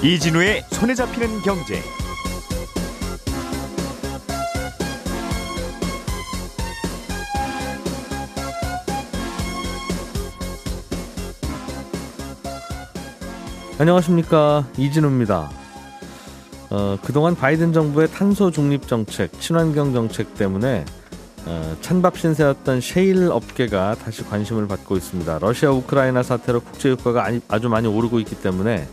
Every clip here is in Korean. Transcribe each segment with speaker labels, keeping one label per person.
Speaker 1: 이진우의 손에 잡히는 경제.
Speaker 2: 안녕하십니까 이진우입니다. 어, 그동안 바이든 정부의 탄소 중립 정책, 친환경 정책 때문에 어, 찬밥 신세였던 셰일 업계가 다시 관심을 받고 있습니다. 러시아 우크라이나 사태로 국제 유가가 아주 많이 오르고 있기 때문에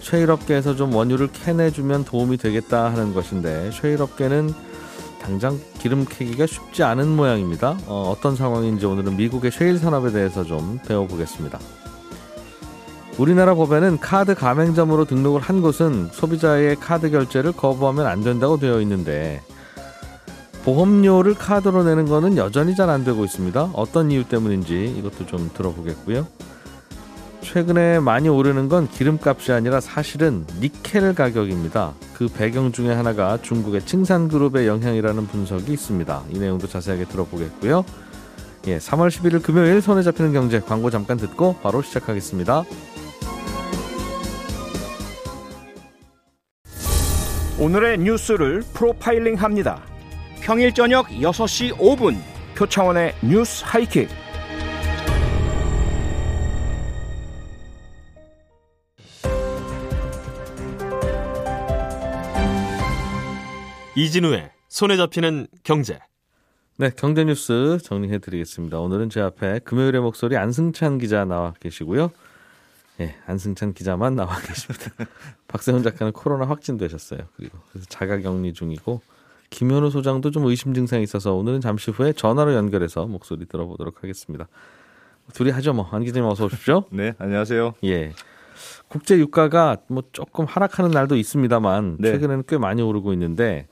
Speaker 2: 셰일 업계에서 좀 원유를 캐내주면 도움이 되겠다 하는 것인데 셰일 업계는 당장 기름 캐기가 쉽지 않은 모양입니다. 어, 어떤 상황인지 오늘은 미국의 셰일 산업에 대해서 좀 배워보겠습니다. 우리나라 법에는 카드 가맹점으로 등록을 한 곳은 소비자의 카드 결제를 거부하면 안 된다고 되어 있는데 보험료를 카드로 내는 것은 여전히 잘 안 되고 있습니다. 어떤 이유 때문인지 이것도 좀 들어보겠고요. 최근에 많이 오르는 건 기름값이 아니라 사실은 니켈 가격입니다. 그 배경 중에 하나가 중국의 칭산그룹의 영향이라는 분석이 있습니다. 이 내용도 자세하게 들어보겠고요. 예, 3월 11일 금요일 손에 잡히는 경제 광고 잠깐 듣고 바로 시작하겠습니다.
Speaker 1: 오늘의 뉴스를 프로파일링 합니다. 평일 저녁 6시 5분 표창원의 뉴스 하이킥.
Speaker 3: 이진우의 손에 잡히는 경제.
Speaker 2: 네, 경제 뉴스 정리해 드리겠습니다. 오늘은 제 앞에 금요일의 목소리 안승찬 기자 나와 계시고요. 예, 안승찬 기자만 나와 계십니다. 박세훈 작가는 코로나 확진되셨어요. 그리고 그래서 자가 격리 중이고 김현우 소장도 좀 의심 증상이 있어서 오늘은 잠시 후에 전화로 연결해서 목소리 들어보도록 하겠습니다. 둘이 하죠 뭐. 안 기자님 어서 오십시오.
Speaker 4: 네, 안녕하세요.
Speaker 2: 예. 국제 유가가 뭐 조금 하락하는 날도 있습니다만 네. 최근에는 꽤 많이 오르고 있는데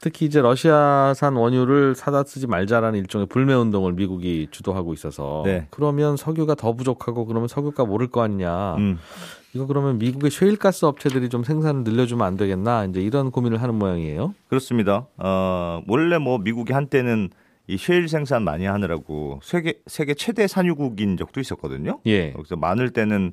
Speaker 2: 특히 이제 러시아산 원유를 사다 쓰지 말자라는 일종의 불매 운동을 미국이 주도하고 있어서 네. 그러면 석유가 더 부족하고 그러면 석유가 오를 거 아니냐. 음. 이거 그러면 미국의 셰일가스 업체들이 좀 생산을 늘려주면 안 되겠나 이제 이런 고민을 하는 모양이에요.
Speaker 4: 그렇습니다. 어, 원래 뭐 미국이 한때는 이 셰일 생산 많이 하느라고 세계 세계 최대 산유국인 적도 있었거든요. 예. 그래서 많을 때는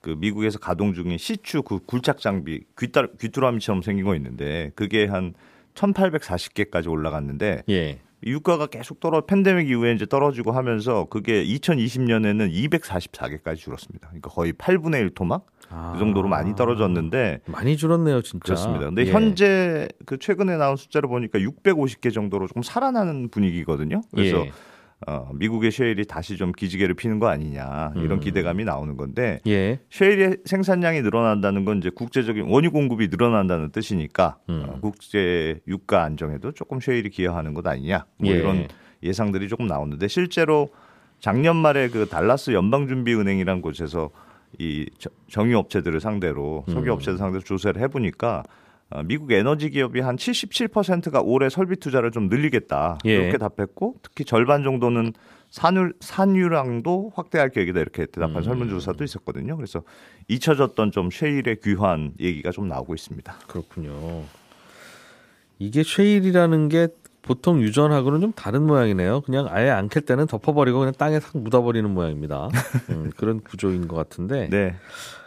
Speaker 4: 그 미국에서 가동 중인 시추 그 굴착 장비 귀뚜라미처럼 생긴 거 있는데 그게 한 1,840개까지 올라갔는데 예. 유가가 계속 떨어 팬데믹 이후에 이제 떨어지고 하면서 그게 2020년에는 244개까지 줄었습니다. 그러니까 거의 8분의 1 토막 아. 그 정도로 많이 떨어졌는데
Speaker 2: 많이 줄었네요, 진짜.
Speaker 4: 그렇습니다. 근데 예. 현재 그 최근에 나온 숫자를 보니까 650개 정도로 조금 살아나는 분위기거든요. 그래서 예. 어, 미국의 셰일이 다시 좀 기지개를 피는 거 아니냐 이런 음. 기대감이 나오는 건데 예. 셰일의 생산량이 늘어난다는 건 이제 국제적인 원유 공급이 늘어난다는 뜻이니까 음. 어, 국제 유가 안정에도 조금 셰일이 기여하는 것 아니냐 뭐 예. 이런 예상들이 조금 나오는데 실제로 작년 말에 그 달라스 연방준비은행이란 곳에서 이 정유 업체들을 상대로 석유 음. 업체들 상대로 조사를 해보니까 어, 미국 에너지 기업이 한 77%가 올해 설비 투자를 좀 늘리겠다 예. 이렇게 답했고 특히 절반 정도는 산유 산유량도 확대할 계획이다 이렇게 대답한 음. 설문조사도 있었거든요. 그래서 잊혀졌던 좀 쉐일의 귀환 얘기가 좀 나오고 있습니다.
Speaker 2: 그렇군요. 이게 쉐일이라는 게 보통 유전하고는 좀 다른 모양이네요. 그냥 아예 안 캘 때는 덮어버리고 그냥 땅에 싹 묻어버리는 모양입니다. 음, 그런 구조인 것 같은데. 네.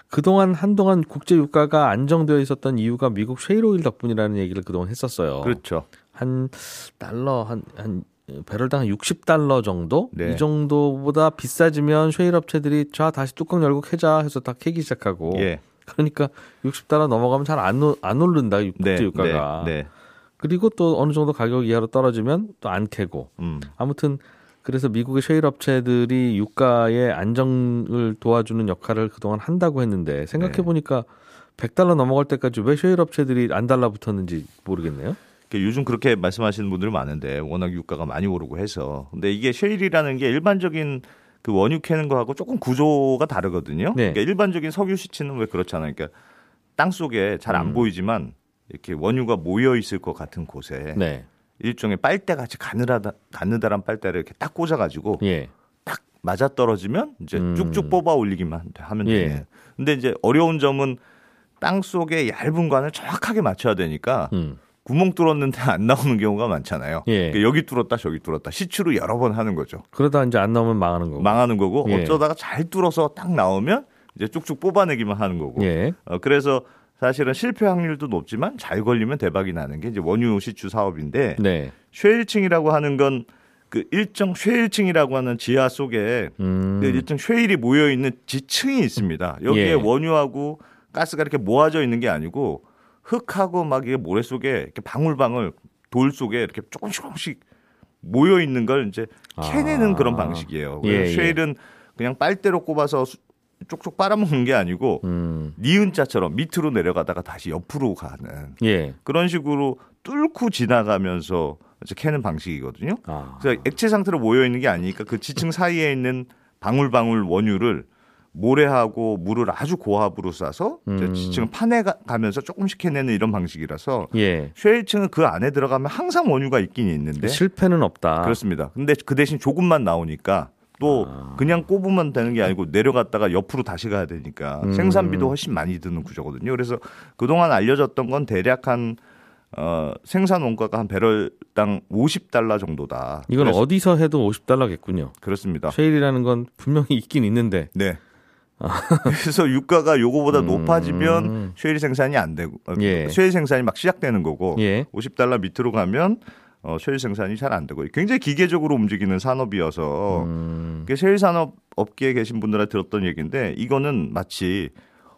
Speaker 2: 그동안 한동안 국제 유가가 안정되어 있었던 이유가 미국 쉐일 오일 덕분이라는 얘기를 그동안 했었어요.
Speaker 4: 그렇죠.
Speaker 2: 한 달러 한 한 배럴당 한 60달러 정도? 네. 이 정도보다 비싸지면 쉐일 업체들이 자 다시 뚜껑 열고 캐자 해서 다 캐기 시작하고 예. 그러니까 60달러 넘어가면 잘 안안 오른다 국제 네. 유가가. 네. 네. 그리고 또 어느 정도 가격 이하로 떨어지면 또 안 캐고. 음. 아무튼 그래서 미국의 셰일 업체들이 유가의 안정을 도와주는 역할을 그동안 한다고 했는데 생각해 보니까 네. 100달러 넘어갈 때까지 왜 셰일 업체들이 안 달라붙었는지 모르겠네요.
Speaker 4: 요즘 그렇게 말씀하시는 분들 많은데 워낙 유가가 많이 오르고 해서 근데 이게 셰일이라는 게 일반적인 그 원유 캐는 거하고 조금 구조가 다르거든요. 네. 그러니까 일반적인 석유 시치는 왜 그렇잖아요. 그러니까 땅 속에 잘안 음. 보이지만 이렇게 원유가 모여 있을 것 같은 곳에 네. 일종의 빨대 같이 가느다란 가느다란 빨대를 이렇게 딱 꽂아가지고 예. 딱 맞아 떨어지면 이제 음. 쭉쭉 뽑아 올리기만 하면 예. 돼요. 근데 이제 어려운 점은 땅 속에 얇은 관을 정확하게 맞춰야 되니까 음. 구멍 뚫었는데 안 나오는 경우가 많잖아요. 예. 그러니까 여기 뚫었다 저기 뚫었다 시추로 여러 번 하는 거죠.
Speaker 2: 그러다 이제 안 나오면 망하는 거고.
Speaker 4: 망하는 거고 예. 어쩌다가 잘 뚫어서 딱 나오면 이제 쭉쭉 뽑아내기만 하는 거고.
Speaker 2: 예.
Speaker 4: 어, 그래서 사실은 실패 확률도 높지만 잘 걸리면 대박이 나는 게 이제 원유 시추 사업인데
Speaker 2: 네.
Speaker 4: 쉐일층이라고 하는 건 그 일정 쉐일층이라고 하는 지하 속에
Speaker 2: 음.
Speaker 4: 그 일정 쉐일이 모여 있는 지층이 있습니다. 여기에
Speaker 2: 예.
Speaker 4: 원유하고 가스가 이렇게 모아져 있는 게 아니고 흙하고 막 이게 모래 속에 이렇게 방울방울 돌 속에 이렇게 조금씩 조금씩 모여 있는 걸 이제 캐내는
Speaker 2: 아.
Speaker 4: 그런 방식이에요.
Speaker 2: 예, 예.
Speaker 4: 쉐일은 그냥 빨대로 꼽아서 수- 쪽쪽 빨아먹는 게 아니고
Speaker 2: 음.
Speaker 4: 니은자처럼 밑으로 내려가다가 다시 옆으로 가는
Speaker 2: 예.
Speaker 4: 그런 식으로 뚫고 지나가면서 캐는 방식이거든요.
Speaker 2: 아.
Speaker 4: 그래서 액체 상태로 모여 있는 게 아니니까 그 지층 사이에 있는 방울방울 원유를 모래하고 물을 아주 고압으로 이제
Speaker 2: 음.
Speaker 4: 지층을 파내 가- 가면서 조금씩 캐내는 이런 방식이라서
Speaker 2: 예.
Speaker 4: 쉐일층은 그 안에 들어가면 항상 원유가 있긴 있는데
Speaker 2: 실패는 없다.
Speaker 4: 그렇습니다. 근데 그 대신 조금만 나오니까 또
Speaker 2: 아.
Speaker 4: 그냥 꼽으면 되는 게 아니고 내려갔다가 옆으로 다시 가야 되니까
Speaker 2: 음.
Speaker 4: 생산비도 훨씬 많이 드는 구조거든요. 그래서 그동안 알려졌던 건 대략 한 어, 생산 원가가 한 배럴당 50달러 정도다.
Speaker 2: 이건 어디서 해도 50달러겠군요.
Speaker 4: 그렇습니다.
Speaker 2: 쉐일이라는 건 분명히 있긴 있는데.
Speaker 4: 네. 그래서 유가가 요거보다
Speaker 2: 아. 음.
Speaker 4: 높아지면 쉐일 생산이 안 되고 어,
Speaker 2: 예.
Speaker 4: 쉐일 생산이 막 시작되는 거고
Speaker 2: 예.
Speaker 4: 50달러 밑으로 가면 어, 쉐일 생산이 잘 안 되고 굉장히 기계적으로 움직이는 산업이어서
Speaker 2: 음.
Speaker 4: 쉐일 산업 업계에 계신 분들한테 들었던 얘기인데 이거는 마치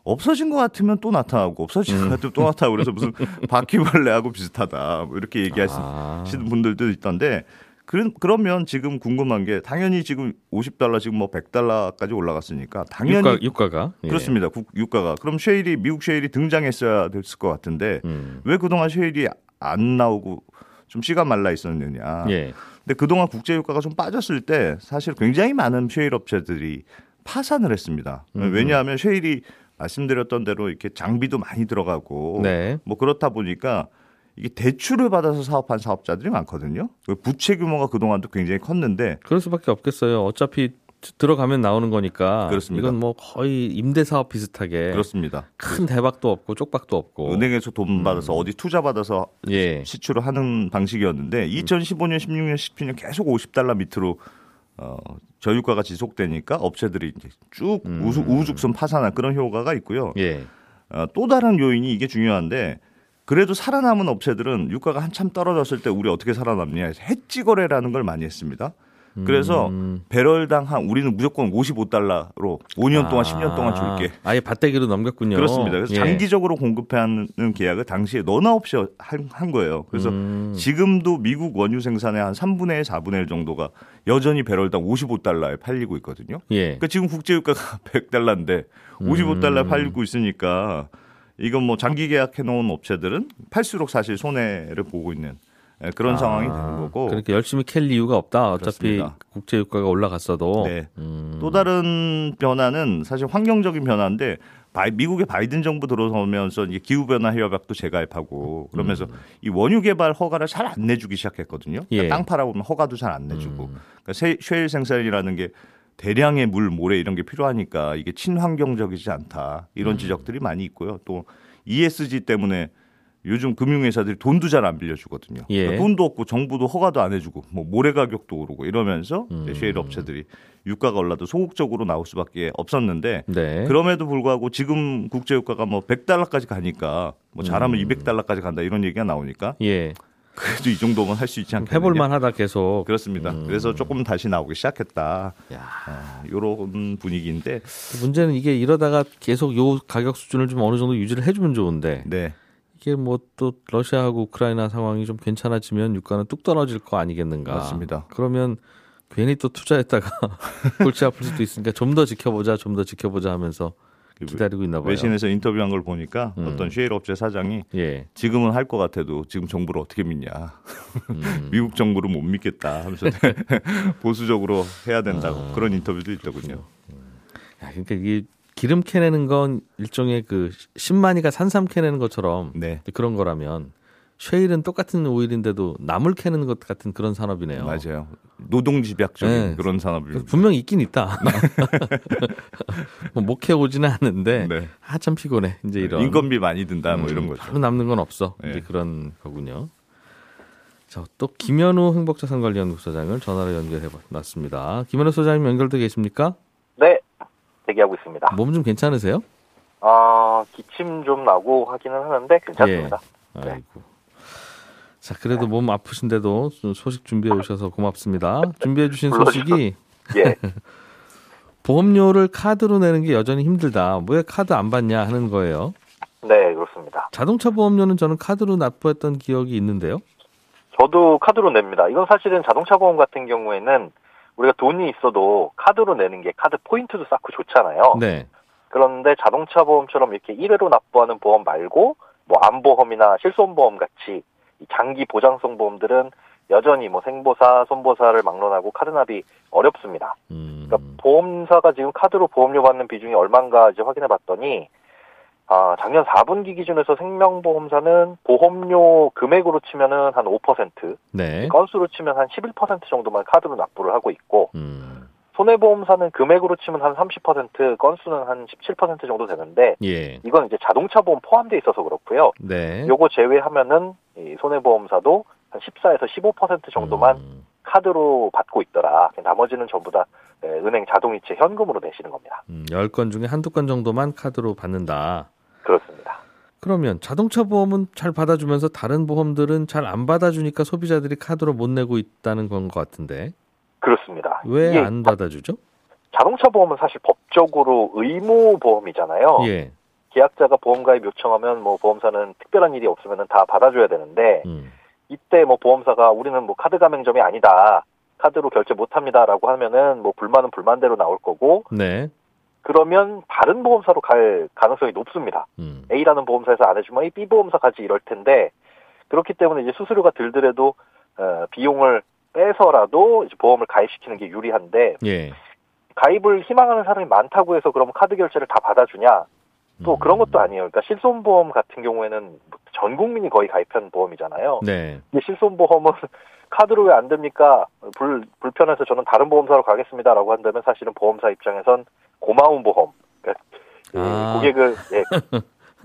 Speaker 4: 없어진 것 같으면 또 나타나고 없어진
Speaker 2: 음.
Speaker 4: 것 같으면 또 나타나고 그래서 무슨 바퀴벌레하고 비슷하다 뭐 이렇게 얘기하시는
Speaker 2: 아.
Speaker 4: 분들도 있던데 그런 그러면 지금 궁금한 게 당연히 지금 50달러 지금 뭐 100달러까지 올라갔으니까 당연히
Speaker 2: 유가 유가가 예.
Speaker 4: 그렇습니다. 국, 유가가 그럼 쉐일이 미국 쉐일이 등장했어야 됐을 것 같은데
Speaker 2: 음.
Speaker 4: 왜 그동안 쉐일이 안 나오고 좀 씨가 말라 있었느냐.
Speaker 2: 예.
Speaker 4: 근데 그동안 국제 유가가 좀 빠졌을 때 사실 굉장히 많은 쉐일 업체들이 파산을 했습니다.
Speaker 2: 음.
Speaker 4: 왜냐하면 쉐일이 말씀드렸던 대로 이렇게 장비도 많이 들어가고
Speaker 2: 네.
Speaker 4: 뭐 그렇다 보니까 이게 대출을 받아서 사업한 사업자들이 많거든요. 그 부채 규모가 그동안도 굉장히 컸는데
Speaker 2: 그럴 수밖에 없겠어요. 어차피 들어가면 나오는 거니까.
Speaker 4: 그렇습니다.
Speaker 2: 이건 뭐 거의 임대 사업 비슷하게
Speaker 4: 그렇습니다.
Speaker 2: 큰 대박도 없고 쪽박도 없고.
Speaker 4: 은행에서 돈 받아서 어디 투자 받아서
Speaker 2: 예.
Speaker 4: 시추를 하는 방식이었는데 2015년, 16년, 17년 계속 50달러 밑으로 어, 저유가가 지속되니까 업체들이 이제 쭉
Speaker 2: 음.
Speaker 4: 우수, 우후죽순 파산한 그런 효과가 있고요.
Speaker 2: 예.
Speaker 4: 어, 또 다른 요인이 이게 중요한데 그래도 살아남은 업체들은 유가가 한참 떨어졌을 때 우리 어떻게 살아남냐 해서 해지 거래라는 걸 많이 했습니다. 그래서
Speaker 2: 음.
Speaker 4: 배럴당 한 우리는 무조건 55달러로 5년 동안
Speaker 2: 아,
Speaker 4: 10년 동안 줄게.
Speaker 2: 아예 밭대기로 넘겼군요.
Speaker 4: 그렇습니다. 그래서
Speaker 2: 예.
Speaker 4: 장기적으로 공급하는 계약을 당시에 너나 없이 한, 한 거예요. 그래서
Speaker 2: 음.
Speaker 4: 지금도 미국 원유 생산의 한 3분의 1, 4분의 1 정도가 여전히 배럴당 55달러에 팔리고 있거든요.
Speaker 2: 예.
Speaker 4: 그러니까 지금 국제유가가 100달러인데 55달러에
Speaker 2: 음.
Speaker 4: 팔리고 있으니까 이건 뭐 장기 계약해 놓은 업체들은 팔수록 사실 손해를 보고 있는 예, 그런 상황이 되는 거고
Speaker 2: 그러니까 열심히 캘 이유가 없다. 어차피
Speaker 4: 그렇습니다.
Speaker 2: 국제 유가가 올라갔어도.
Speaker 4: 네.
Speaker 2: 음.
Speaker 4: 또 다른 변화는 사실 환경적인 변화인데 바이- 미국의 바이든 정부 들어서면서 이제 기후 변화 협약도 재가입하고 그러면서 이 원유 개발 허가를 잘 안 내주기 시작했거든요. 그러니까
Speaker 2: 예.
Speaker 4: 땅 팔아보면 허가도 잘 안 내주고
Speaker 2: 음.
Speaker 4: 그러니까 쉐- 쉐일 생산이라는 게 대량의 물, 모래 이런 게 필요하니까 이게 친환경적이지 않다 이런
Speaker 2: 음.
Speaker 4: 지적들이 많이 있고요. 또 ESG 때문에 요즘 금융회사들이 돈도 잘 안 빌려주거든요.
Speaker 2: 예.
Speaker 4: 그러니까 돈도 없고 정부도 허가도 안 해주고 뭐 모래 가격도 오르고 이러면서
Speaker 2: 음.
Speaker 4: 쉐일 업체들이 유가가 올라도 소극적으로 나올 수밖에 없었는데
Speaker 2: 네.
Speaker 4: 그럼에도 불구하고 지금 국제 유가가 뭐 100달러까지 가니까 뭐 잘하면
Speaker 2: 음.
Speaker 4: 200달러까지 간다 이런 얘기가 나오니까
Speaker 2: 예.
Speaker 4: 그래도 이 정도면 할 수 있지 않겠느냐.
Speaker 2: 해볼 만하다 계속.
Speaker 4: 그렇습니다.
Speaker 2: 음.
Speaker 4: 그래서 조금 다시 나오기 시작했다.
Speaker 2: 야.
Speaker 4: 어, 이런 분위기인데
Speaker 2: 문제는 이게 이러다가 계속 요 가격 수준을 좀 어느 정도 유지를 해주면 좋은데
Speaker 4: 네.
Speaker 2: 이게 뭐 또 러시아하고 우크라이나 상황이 좀 괜찮아지면 유가는 뚝 떨어질 거 아니겠는가.
Speaker 4: 맞습니다.
Speaker 2: 그러면 괜히 또 투자했다가 골치 아플 수도 있으니까 좀 더 지켜보자, 좀 더 지켜보자 하면서 기다리고 있나 봐요.
Speaker 4: 외신에서 인터뷰한 걸 보니까
Speaker 2: 음.
Speaker 4: 어떤 쉐일 업체 사장이
Speaker 2: 예.
Speaker 4: 지금은 할 것 같아도 지금 정부를 어떻게 믿냐.
Speaker 2: 음.
Speaker 4: 미국 정부를 못 믿겠다 하면서 보수적으로 해야 된다고
Speaker 2: 아.
Speaker 4: 그런 인터뷰도 있더군요.
Speaker 2: 야, 그러니까 이게 기름 캐내는 건 일종의 그 신만이가 산삼 캐내는 것처럼
Speaker 4: 네.
Speaker 2: 그런 거라면 쉐일은 똑같은 오일인데도 나물 캐는 것 같은 그런 산업이네요.
Speaker 4: 맞아요. 노동 집약적인
Speaker 2: 네.
Speaker 4: 그런.
Speaker 2: 그래서 분명히 있긴 있다. 뭐 목해 오지는 않는데
Speaker 4: 네.
Speaker 2: 아참 피곤해. 이제 이런
Speaker 4: 인건비 많이 든다 뭐
Speaker 2: 음,
Speaker 4: 이런 거죠.
Speaker 2: 바로 남는 건 없어.
Speaker 4: 네.
Speaker 2: 이제 그런 거군요. 자, 또 김현우 행복자산관리연구소장을 전화로 연결해 봤습니다. 김현우 소장님 연결돼 계십니까?
Speaker 5: 네, 대기하고 있습니다.
Speaker 2: 몸 좀 괜찮으세요?
Speaker 5: 아, 기침 좀 나고 하기는 하는데 괜찮습니다.
Speaker 2: 예. 아이고. 자, 그래도 몸 아프신데도 소식 준비해 오셔서 고맙습니다. 준비해 주신 소식이
Speaker 5: 예.
Speaker 2: 보험료를 카드로 내는 게 여전히 힘들다. 왜 카드 안 받냐 하는 거예요.
Speaker 5: 네, 그렇습니다.
Speaker 2: 자동차 보험료는 저는 카드로 납부했던 기억이 있는데요.
Speaker 5: 저도 카드로 냅니다. 이건 사실은 자동차 보험 같은 경우에는 우리가 돈이 있어도 카드로 내는 게 카드 포인트도 쌓고 좋잖아요.
Speaker 2: 네.
Speaker 5: 그런데 자동차 보험처럼 이렇게 1회로 납부하는 보험 말고 뭐 암보험이나 실손보험 같이 이 장기 보장성 보험들은 여전히 뭐 생보사, 손보사를 막론하고 카드 납이 어렵습니다.
Speaker 2: 음.
Speaker 5: 그러니까 보험사가 지금 카드로 보험료 받는 비중이 얼마인가 이제 확인해 봤더니 아, 작년 4분기 기준에서 생명보험사는 보험료 금액으로 치면은 한 5%,
Speaker 2: 네.
Speaker 5: 건수로 치면 한 11% 정도만 카드로 납부를 하고 있고
Speaker 2: 음.
Speaker 5: 손해보험사는 금액으로 치면 한 30%, 건수는 한 17% 정도 되는데
Speaker 2: 예.
Speaker 5: 이건 이제 자동차 보험 포함돼 있어서 그렇고요.
Speaker 2: 네.
Speaker 5: 요거 제외하면은 이 손해보험사도 한 14에서 15% 정도만
Speaker 2: 음.
Speaker 5: 카드로 받고 있더라. 나머지는 전부 다 예, 은행 자동이체 현금으로 내시는 겁니다.
Speaker 2: 음, 10건 중에 한두 건 정도만 카드로 받는다. 그러면 자동차 보험은 잘 받아주면서 다른 보험들은 잘 안 받아주니까 소비자들이 카드로 못 내고 있다는 건 것 같은데
Speaker 5: 그렇습니다.
Speaker 2: 왜 안 받아주죠?
Speaker 5: 자동차 보험은 사실 법적으로 의무 보험이잖아요.
Speaker 2: 예.
Speaker 5: 계약자가 보험 가입 요청하면 뭐 보험사는 특별한 일이 없으면 다 받아줘야 되는데
Speaker 2: 음.
Speaker 5: 이때 뭐 보험사가 우리는 뭐 카드 가맹점이 아니다. 카드로 결제 못 합니다라고 하면은 뭐 불만은 불만대로 나올 거고
Speaker 2: 네.
Speaker 5: 그러면 다른 보험사로 갈 가능성이 높습니다.
Speaker 2: 음.
Speaker 5: A라는 보험사에서 안 해주면 이 B 보험사 가지 이럴 텐데 그렇기 때문에 이제 수수료가 들더라도 어, 비용을 빼서라도 이제 보험을 가입시키는 게 유리한데
Speaker 2: 예.
Speaker 5: 가입을 희망하는 사람이 많다고 해서 그럼 카드 결제를 다 받아주냐? 또
Speaker 2: 음.
Speaker 5: 그런 것도 아니에요. 그러니까 실손보험 같은 경우에는 전 국민이 거의 가입한 보험이잖아요.
Speaker 2: 네.
Speaker 5: 근데 실손보험은 카드로 왜 안 됩니까? 불, 불편해서 저는 다른 보험사로 가겠습니다라고 한다면 사실은 보험사 입장에선 고마운 보험. 그러니까 예,
Speaker 2: 아.
Speaker 5: 고객을 예,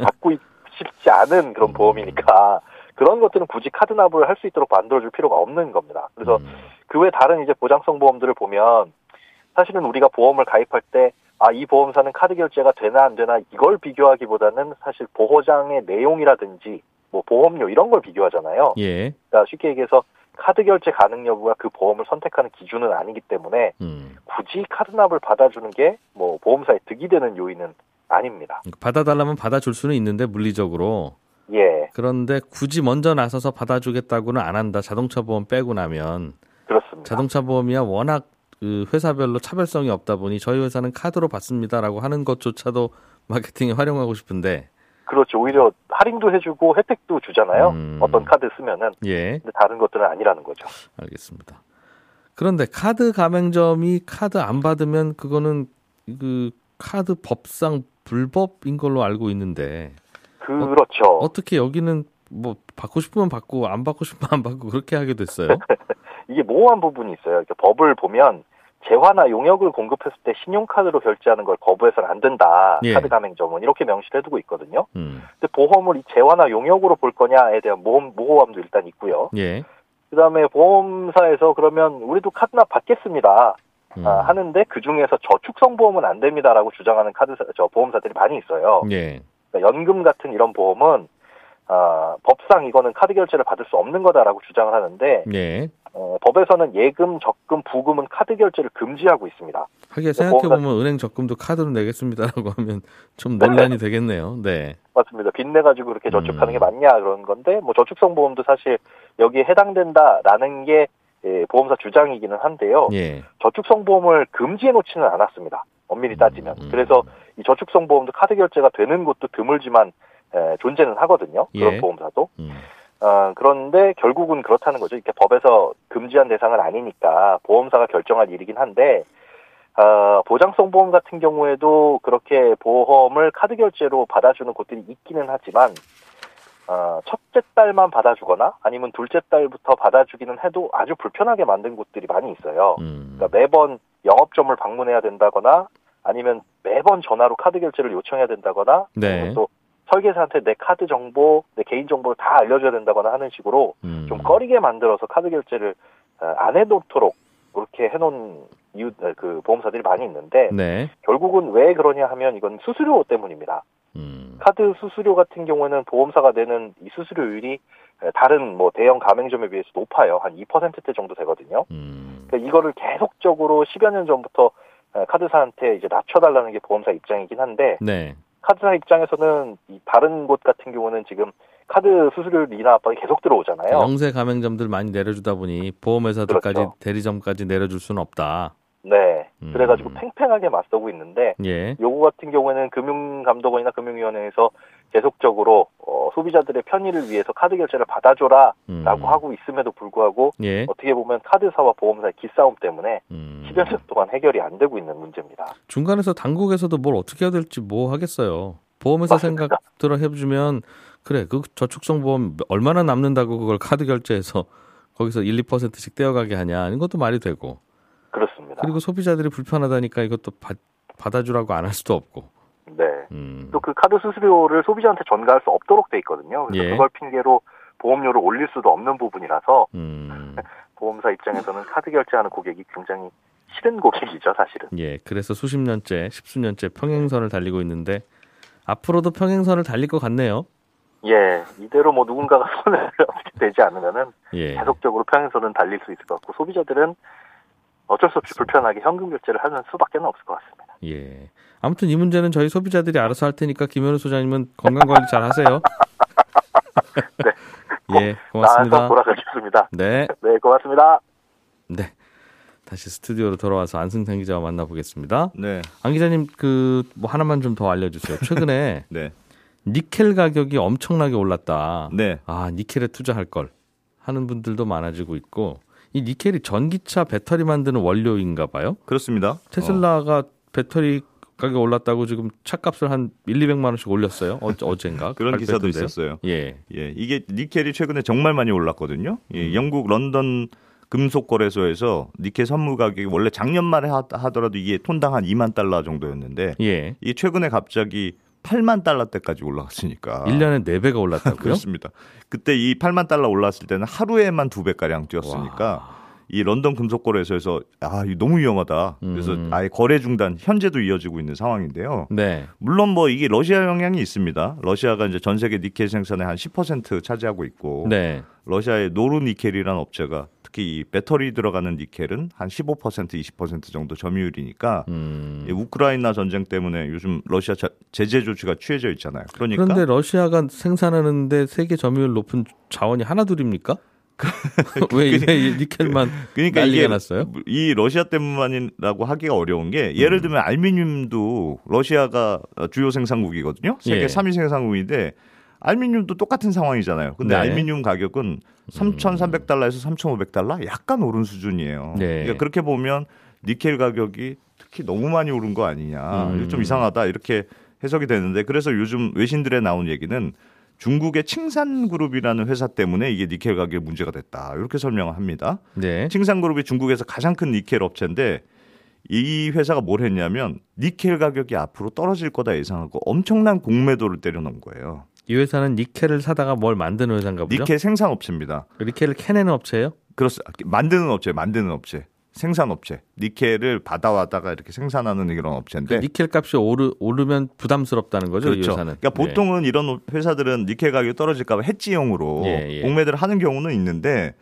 Speaker 5: 받고 싶지 않은 그런 보험이니까 그런 것들은 굳이 카드 납부를 할 수 있도록 만들어줄 필요가 없는 겁니다. 그래서
Speaker 2: 음.
Speaker 5: 그외 다른 이제 보장성 보험들을 보면 사실은 우리가 보험을 가입할 때 아, 이 보험사는 카드 결제가 되나 안 되나 이걸 비교하기보다는 사실 보호장의 내용이라든지 뭐 보험료 이런 걸 비교하잖아요.
Speaker 2: 예.
Speaker 5: 그러니까 쉽게 얘기해서 카드 결제 가능 여부가 그 보험을 선택하는 기준은 아니기 때문에
Speaker 2: 음.
Speaker 5: 굳이 카드 납을 받아주는 게 뭐 보험사에 득이 되는 요인은 아닙니다.
Speaker 2: 받아달라면 받아줄 수는 있는데 물리적으로
Speaker 5: 예,
Speaker 2: 그런데 굳이 먼저 나서서 받아주겠다고는 안 한다. 자동차 보험 빼고 나면
Speaker 5: 그렇습니다.
Speaker 2: 자동차 보험이야 워낙 그 회사별로 차별성이 없다 보니 저희 회사는 카드로 받습니다라고 하는 것조차도 마케팅에 활용하고 싶은데
Speaker 5: 그렇죠. 오히려 할인도 해주고 혜택도 주잖아요.
Speaker 2: 음.
Speaker 5: 어떤 카드 쓰면은
Speaker 2: 예
Speaker 5: 근데 다른 것들은 아니라는 거죠.
Speaker 2: 알겠습니다. 그런데 카드 가맹점이 카드 안 받으면 그거는 그 카드 법상 불법인 걸로 알고 있는데
Speaker 5: 그렇죠.
Speaker 2: 어떻게 여기는 뭐 받고 싶으면 받고 안 받고 싶으면 안 받고 그렇게 하게 됐어요.
Speaker 5: 이게 모호한 부분이 있어요. 법을 보면 재화나 용역을 공급했을 때 신용카드로 결제하는 걸 거부해서는 안 된다.
Speaker 2: 예.
Speaker 5: 카드 가맹점은 이렇게 명시를 해두고 있거든요.
Speaker 2: 음.
Speaker 5: 근데 보험을 이 재화나 용역으로 볼 거냐에 대한 모험, 모호함도 일단 있고요.
Speaker 2: 예.
Speaker 5: 그다음에 보험사에서 그러면 우리도 카드납 받겠습니다.
Speaker 2: 음.
Speaker 5: 아, 하는데 그 중에서 저축성 보험은 안 됩니다라고 주장하는 카드 저 보험사들이 많이 있어요.
Speaker 2: 예.
Speaker 5: 그러니까 연금 같은 이런 보험은 아, 법상 이거는 카드 결제를 받을 수 없는 거다라고 주장을 하는데
Speaker 2: 예.
Speaker 5: 어, 법에서는 예금, 적금, 부금은 카드 결제를 금지하고 있습니다.
Speaker 2: 하긴 생각해 보면 은행 적금도 카드로 내겠습니다라고 하면 좀 논란이 되겠네요. 네.
Speaker 5: 맞습니다. 빚내 가지고 그렇게 저축하는
Speaker 2: 음.
Speaker 5: 게 맞냐 그런 건데 뭐 저축성 보험도 사실 여기에 해당된다라는 게 예, 보험사 주장이기는 한데요.
Speaker 2: 예.
Speaker 5: 저축성 보험을 금지해 놓지는 않았습니다. 엄밀히 따지면.
Speaker 2: 음.
Speaker 5: 그래서 이 저축성 보험도 카드 결제가 되는 곳도 드물지만 에, 존재는 하거든요. 그런
Speaker 2: 예.
Speaker 5: 보험사도.
Speaker 2: 음.
Speaker 5: 어, 그런데 결국은 그렇다는 거죠. 이렇게 법에서 금지한 대상은 아니니까 보험사가 결정할 일이긴 한데 어, 보장성 보험 같은 경우에도 그렇게 보험을 카드 결제로 받아주는 곳들이 있기는 하지만 어, 첫째 딸만 받아주거나 아니면 둘째 딸부터 받아주기는 해도 아주 불편하게 만든 곳들이 많이 있어요.
Speaker 2: 음.
Speaker 5: 그러니까 매번 영업점을 방문해야 된다거나 아니면 매번 전화로 카드 결제를 요청해야 된다거나
Speaker 2: 네.
Speaker 5: 또 설계사한테 내 카드 정보, 내 개인 정보를 다 알려줘야 된다거나 하는 식으로
Speaker 2: 음.
Speaker 5: 좀 꺼리게 만들어서 카드 결제를 어, 안 해놓도록 그렇게 해놓은 이유 그 보험사들이 많이 있는데
Speaker 2: 네.
Speaker 5: 결국은 왜 그러냐 하면 이건 수수료 때문입니다.
Speaker 2: 음.
Speaker 5: 카드 수수료 같은 경우에는 보험사가 내는 이 수수료율이 다른 뭐 대형 가맹점에 비해서 높아요. 한 2%대 정도 되거든요.
Speaker 2: 음.
Speaker 5: 그러니까 이거를 계속적으로 10여 년 전부터 카드사한테 이제 낮춰달라는 게 보험사 입장이긴 한데
Speaker 2: 네.
Speaker 5: 카드사 입장에서는 이 다른 곳 같은 경우는 지금 카드 수수료율 인하 압박이 계속 들어오잖아요.
Speaker 2: 영세 가맹점들 많이 내려주다 보니 보험회사들까지
Speaker 5: 그렇죠.
Speaker 2: 대리점까지 내려줄 수는 없다.
Speaker 5: 네.
Speaker 2: 음.
Speaker 5: 그래가지고 팽팽하게 맞서고 있는데
Speaker 2: 예.
Speaker 5: 요거 같은 경우에는 금융감독원이나 금융위원회에서 계속적으로 어, 소비자들의 편의를 위해서 카드 결제를 받아줘라라고
Speaker 2: 음.
Speaker 5: 하고 있음에도 불구하고
Speaker 2: 예.
Speaker 5: 어떻게 보면 카드사와 보험사의 기싸움 때문에
Speaker 2: 음.
Speaker 5: 10여 년 동안 해결이 안 되고 있는 문제입니다.
Speaker 2: 중간에서 당국에서도 뭘 어떻게 해야 될지 뭐 하겠어요. 보험회사
Speaker 5: 맞습니다.
Speaker 2: 생각 들어 해주면 그래 그 저축성 보험 얼마나 남는다고 그걸 카드 결제해서 거기서 1, 2%씩 떼어가게 하냐 이것도 말이 되고
Speaker 5: 그렇습니다.
Speaker 2: 그리고 소비자들이 불편하다니까 이것도 받, 받아주라고 안 할 수도 없고
Speaker 5: 네.
Speaker 2: 음.
Speaker 5: 또그 카드 수수료를 소비자한테 전가할 수 없도록 돼 있거든요. 그래서
Speaker 2: 예.
Speaker 5: 그걸 핑계로 보험료를 올릴 수도 없는 부분이라서
Speaker 2: 음.
Speaker 5: 보험사 입장에서는 카드 결제하는 고객이 굉장히 싫은 고객이죠, 사실은.
Speaker 2: 예, 그래서 수십 년째, 십수 년째 평행선을 달리고 있는데 앞으로도 평행선을 달릴 것 같네요.
Speaker 5: 예, 이대로 뭐 누군가가 손을 어떻게 되지 않으면은
Speaker 2: 예.
Speaker 5: 계속적으로 평행선은 달릴 수 있을 것 같고 소비자들은 어쩔 수 없이 불편하게 현금 결제를 하는 수밖에 없을 것 같습니다.
Speaker 2: 예. 아무튼 이 문제는 저희 소비자들이 알아서 할 테니까 김현우 소장님은 건강 관리 잘 하세요. 예,
Speaker 5: 나와서
Speaker 2: 고맙습니다.
Speaker 5: 돌아가겠습니다.
Speaker 2: 네,
Speaker 5: 네, 고맙습니다.
Speaker 2: 네. 다시 스튜디오로 돌아와서 안승찬 기자와 만나보겠습니다.
Speaker 4: 네.
Speaker 2: 안 기자님 그 뭐 하나만 좀 더 알려주세요. 최근에
Speaker 4: 네.
Speaker 2: 니켈 가격이 엄청나게 올랐다.
Speaker 4: 네.
Speaker 2: 아 니켈에 투자할 걸 하는 분들도 많아지고 있고 이 니켈이 전기차 배터리 만드는 원료인가 봐요.
Speaker 4: 그렇습니다.
Speaker 2: 테슬라가 배터리 가격 올랐다고 지금 차값을 한 1, 200만 원씩 올렸어요. 어, 어젠가
Speaker 4: 그런 기사도
Speaker 2: 발표했던데요.
Speaker 4: 있었어요.
Speaker 2: 예.
Speaker 4: 예, 이게 니켈이 최근에 정말 많이 올랐거든요.
Speaker 2: 음.
Speaker 4: 예, 영국 런던 금속 거래소에서 니켈 선물 가격이 원래 작년 말에 하, 하더라도 이게 톤당 한 2만 달러 정도였는데
Speaker 2: 예.
Speaker 4: 이게 최근에 갑자기 8만 달러대까지 올라갔으니까.
Speaker 2: 1년에 4배가 올랐다고요?
Speaker 4: 아. 그렇습니다. 그때 이 8만 달러 올랐을 때는 하루에만 두 배가량 뛰었으니까
Speaker 2: 와.
Speaker 4: 이 런던 금속거래소에서 아, 이거 너무 위험하다. 그래서
Speaker 2: 음.
Speaker 4: 아예 거래 중단 현재도 이어지고 있는 상황인데요.
Speaker 2: 네.
Speaker 4: 물론 뭐 이게 러시아 영향이 있습니다. 러시아가 이제 전 세계 니켈 생산의 한 10% 차지하고 있고
Speaker 2: 네.
Speaker 4: 러시아의 노르니켈이라는 업체가 특히 이 배터리 들어가는 니켈은 한 15% 20% 정도 점유율이니까
Speaker 2: 음.
Speaker 4: 이 우크라이나 전쟁 때문에 요즘 러시아 자- 제재 조치가 취해져 있잖아요. 그러니까
Speaker 2: 그런데 러시아가 생산하는데 세계 점유율 높은 자원이 하나둘입니까? 왜이 니켈만
Speaker 4: 그러니까
Speaker 2: 난리가
Speaker 4: 이게
Speaker 2: 났어요?
Speaker 4: 이 러시아 때문만이라고 하기가 어려운 게 예를
Speaker 2: 음.
Speaker 4: 들면 알루미늄도 러시아가 주요 생산국이거든요. 세계
Speaker 2: 예.
Speaker 4: 3위 생산국인데 알루미늄도 똑같은 상황이잖아요. 근데
Speaker 2: 네.
Speaker 4: 알루미늄 가격은 3,300달러에서 3,500달러 약간 오른 수준이에요.
Speaker 2: 네.
Speaker 4: 그러니까 그렇게 보면 니켈 가격이 특히 너무 많이 오른 거 아니냐.
Speaker 2: 음.
Speaker 4: 좀 이상하다. 이렇게 해석이 되는데 그래서 요즘 외신들에 나온 얘기는 중국의 칭산그룹이라는 회사 때문에 이게 니켈 가격에 문제가 됐다. 이렇게 설명을 합니다.
Speaker 2: 네.
Speaker 4: 칭산그룹이 중국에서 가장 큰 니켈 업체인데 이 회사가 뭘 했냐면 니켈 가격이 앞으로 떨어질 거다 예상하고 엄청난 공매도를 때려놓은 거예요.
Speaker 2: 이 회사는 니켈을 사다가 뭘 만드는 회사인가 보죠?
Speaker 4: 니켈 생산 업체입니다.
Speaker 2: 니켈을 캐내는 업체예요?
Speaker 4: 그렇습니다. 만드는 업체, 만드는 업체, 생산 업체. 니켈을 받아와다가 이렇게 생산하는 이런
Speaker 2: 그
Speaker 4: 업체인데.
Speaker 2: 니켈 값이 오르, 오르면 부담스럽다는 거죠, 이
Speaker 4: 네. 그렇죠.
Speaker 2: 회사는.
Speaker 4: 그러니까 보통은 이런 회사들은 니켈 가격이 떨어질까 봐 해지용으로
Speaker 2: 예, 예.
Speaker 4: 공매도를 하는 경우는 있는데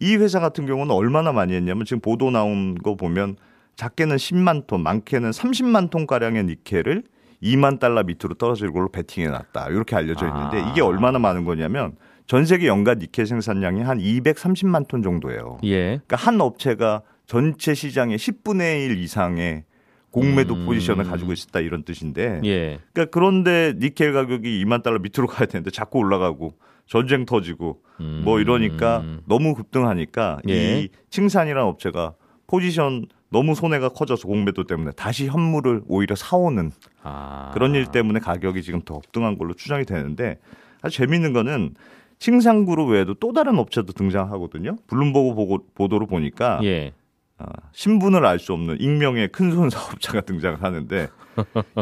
Speaker 4: 이 회사 같은 경우는 얼마나 많이 했냐면 지금 보도 나온 거 보면 작게는 10만 톤, 많게는 30만 톤 가량의 니켈을 2만 달러 밑으로 떨어질 걸로 베팅해 놨다. 이렇게 알려져 있는데
Speaker 2: 아.
Speaker 4: 이게 얼마나 많은 거냐면 전 세계 연간 니켈 생산량이 한 230만 톤 정도예요.
Speaker 2: 네. 예.
Speaker 4: 그러니까 한 업체가 전체 시장의 10분의 1 이상의 공매도
Speaker 2: 음.
Speaker 4: 포지션을 가지고 있었다 이런 뜻인데
Speaker 2: 예.
Speaker 4: 그러니까 그런데 니켈 가격이 2만 달러 밑으로 가야 되는데 자꾸 올라가고 전쟁 터지고
Speaker 2: 음.
Speaker 4: 뭐 이러니까 너무 급등하니까
Speaker 2: 예.
Speaker 4: 이 칭산이라는 업체가 포지션 너무 손해가 커져서 공매도 때문에 다시 현물을 오히려 사오는
Speaker 2: 아.
Speaker 4: 그런 일 때문에 가격이 지금 더 급등한 걸로 추정이 되는데 아주 재밌는 거는 칭산그룹 외에도 또 다른 업체도 등장하거든요. 블룸버그 보고, 보도로 보니까
Speaker 2: 예.
Speaker 4: 아, 신분을 알 수 없는 익명의 큰손 사업자가 등장을 하는데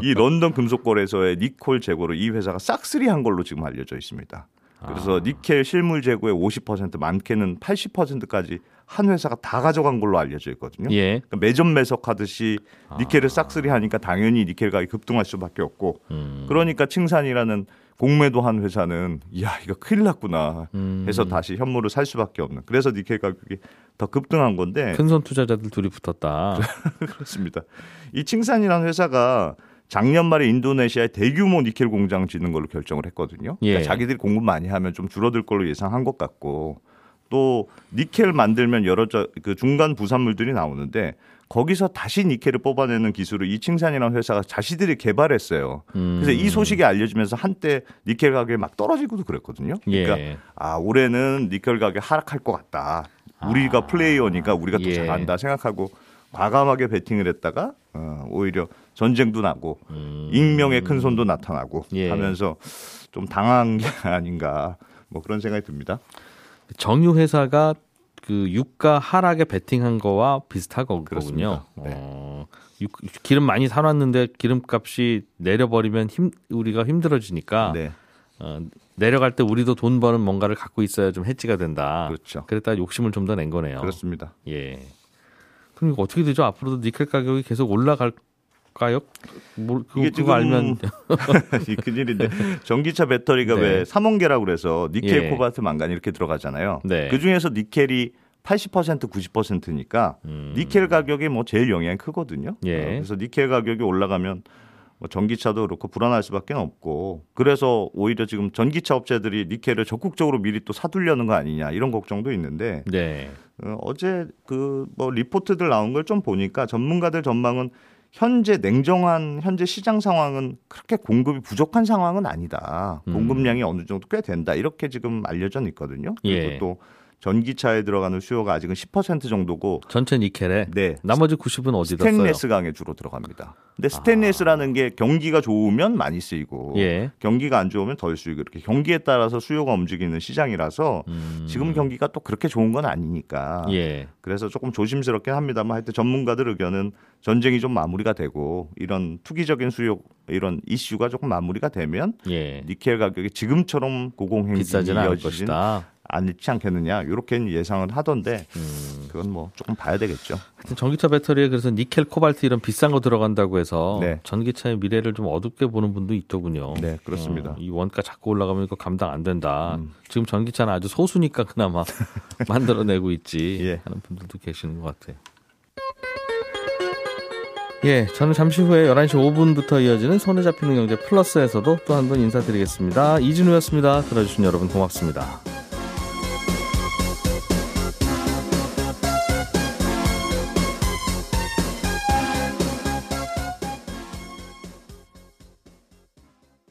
Speaker 4: 이 런던 금속거래소의 니콜 재고로 이 회사가 싹쓸이한 걸로 지금 알려져 있습니다. 그래서 아. 니켈 실물 재고의 50% 많게는 80%까지 한 회사가 다 가져간 걸로 알려져 있거든요. 예. 그러니까 매점 매석하듯이 니켈을 아. 싹쓸이 하니까 당연히 니켈 가격이 급등할 수밖에 없고 음. 그러니까 칭산이라는 공매도 한 회사는 야 이거 큰일 났구나 해서 음. 다시 현물을 살 수밖에 없는 그래서 니켈 가격이 더 급등한 건데
Speaker 2: 큰손 투자자들 둘이 붙었다
Speaker 4: 그렇습니다 이 칭산이라는 회사가 작년 말에 인도네시아에 대규모 니켈 공장 짓는 걸로 결정을 했거든요. 그러니까 예. 자기들이 공부 많이 하면 좀 줄어들 걸로 예상한 것 같고 또 니켈 만들면 여러 저, 그 중간 부산물들이 나오는데 거기서 다시 니켈을 뽑아내는 기술을 이칭산이라는 회사가 자신들이 개발했어요. 음. 그래서 이 소식이 알려지면서 한때 니켈 가격이 막 떨어지고도 그랬거든요. 그러니까 예. 아 올해는 니켈 가격 하락할 것 같다. 우리가 아. 플레이어니까 우리가 더 예. 잘한다 생각하고 과감하게 베팅을 했다가 어, 오히려 전쟁도 나고 음. 익명의 큰 손도 나타나고 예. 하면서 좀 당한 게 아닌가 뭐 그런 생각이 듭니다.
Speaker 2: 정유 회사가 그 유가 하락에 베팅한 거와 비슷하거든요. 네. 어, 기름 많이 사놨는데 기름값이 내려버리면 힘 우리가 힘들어지니까 네. 어, 내려갈 때 우리도 돈 버는 뭔가를 갖고 있어야 좀 해지가 된다.
Speaker 4: 그렇죠.
Speaker 2: 그랬다 욕심을 좀 더 낸 거네요.
Speaker 4: 그렇습니다.
Speaker 2: 예. 그럼 어떻게 되죠? 앞으로도 니켈 가격이 계속 올라갈까요? 뭐, 그거, 이게 지금 알면
Speaker 4: 큰일인데 전기차 배터리가 네. 왜 삼원계라고 그래서 니켈, 예. 코발트, 망간 이렇게 들어가잖아요. 네. 그 중에서 니켈이 80% 90%니까 음. 니켈 가격이 뭐 제일 영향이 크거든요. 예. 어, 그래서 니켈 가격이 올라가면 뭐 전기차도 그렇고 불안할 수밖에 없고 그래서 오히려 지금 전기차 업체들이 니켈을 적극적으로 미리 또 사두려는 거 아니냐 이런 걱정도 있는데 네. 어, 어제 그 뭐 리포트들 나온 걸 좀 보니까 전문가들 전망은 현재 냉정한 현재 시장 상황은 그렇게 공급이 부족한 상황은 아니다. 음. 공급량이 어느 정도 꽤 된다. 이렇게 지금 알려져 있거든요. 그리고 예. 또 전기차에 들어가는 수요가 아직은 10% 정도고
Speaker 2: 전체 니켈에 네. 나머지 90은 어디다?
Speaker 4: 스테인레스 강에 주로 들어갑니다. 근데 스테인레스라는 아. 게 경기가 좋으면 많이 쓰이고 예. 경기가 안 좋으면 덜 쓰이고 이렇게 경기에 따라서 수요가 움직이는 시장이라서 음. 지금 경기가 또 그렇게 좋은 건 아니니까 예. 그래서 조금 조심스럽긴 합니다만 하여튼 전문가들 의견은 전쟁이 좀 마무리가 되고 이런 투기적인 수요 이런 이슈가 조금 마무리가 되면 예. 니켈 가격이 지금처럼 고공행진이 이어지진 않지 않겠느냐 이렇게 예상을 하던데 음. 그건 뭐 조금 봐야 되겠죠.
Speaker 2: 전기차 배터리에 그래서 니켈, 코발트 이런 비싼 거 들어간다고 해서 네. 전기차의 미래를 좀 어둡게 보는 분도 있더군요.
Speaker 4: 네, 그렇습니다.
Speaker 2: 어, 이 원가 자꾸 올라가면 이거 감당 안 된다. 음. 지금 전기차는 아주 소수니까 그나마 만들어내고 있지 예. 하는 분들도 계시는 것 같아요. 예, 저는 잠시 후에 11시 5분부터 이어지는 손에 잡히는 경제 플러스에서도 또 한 번 인사드리겠습니다. 이진우였습니다. 들어주신 여러분 고맙습니다.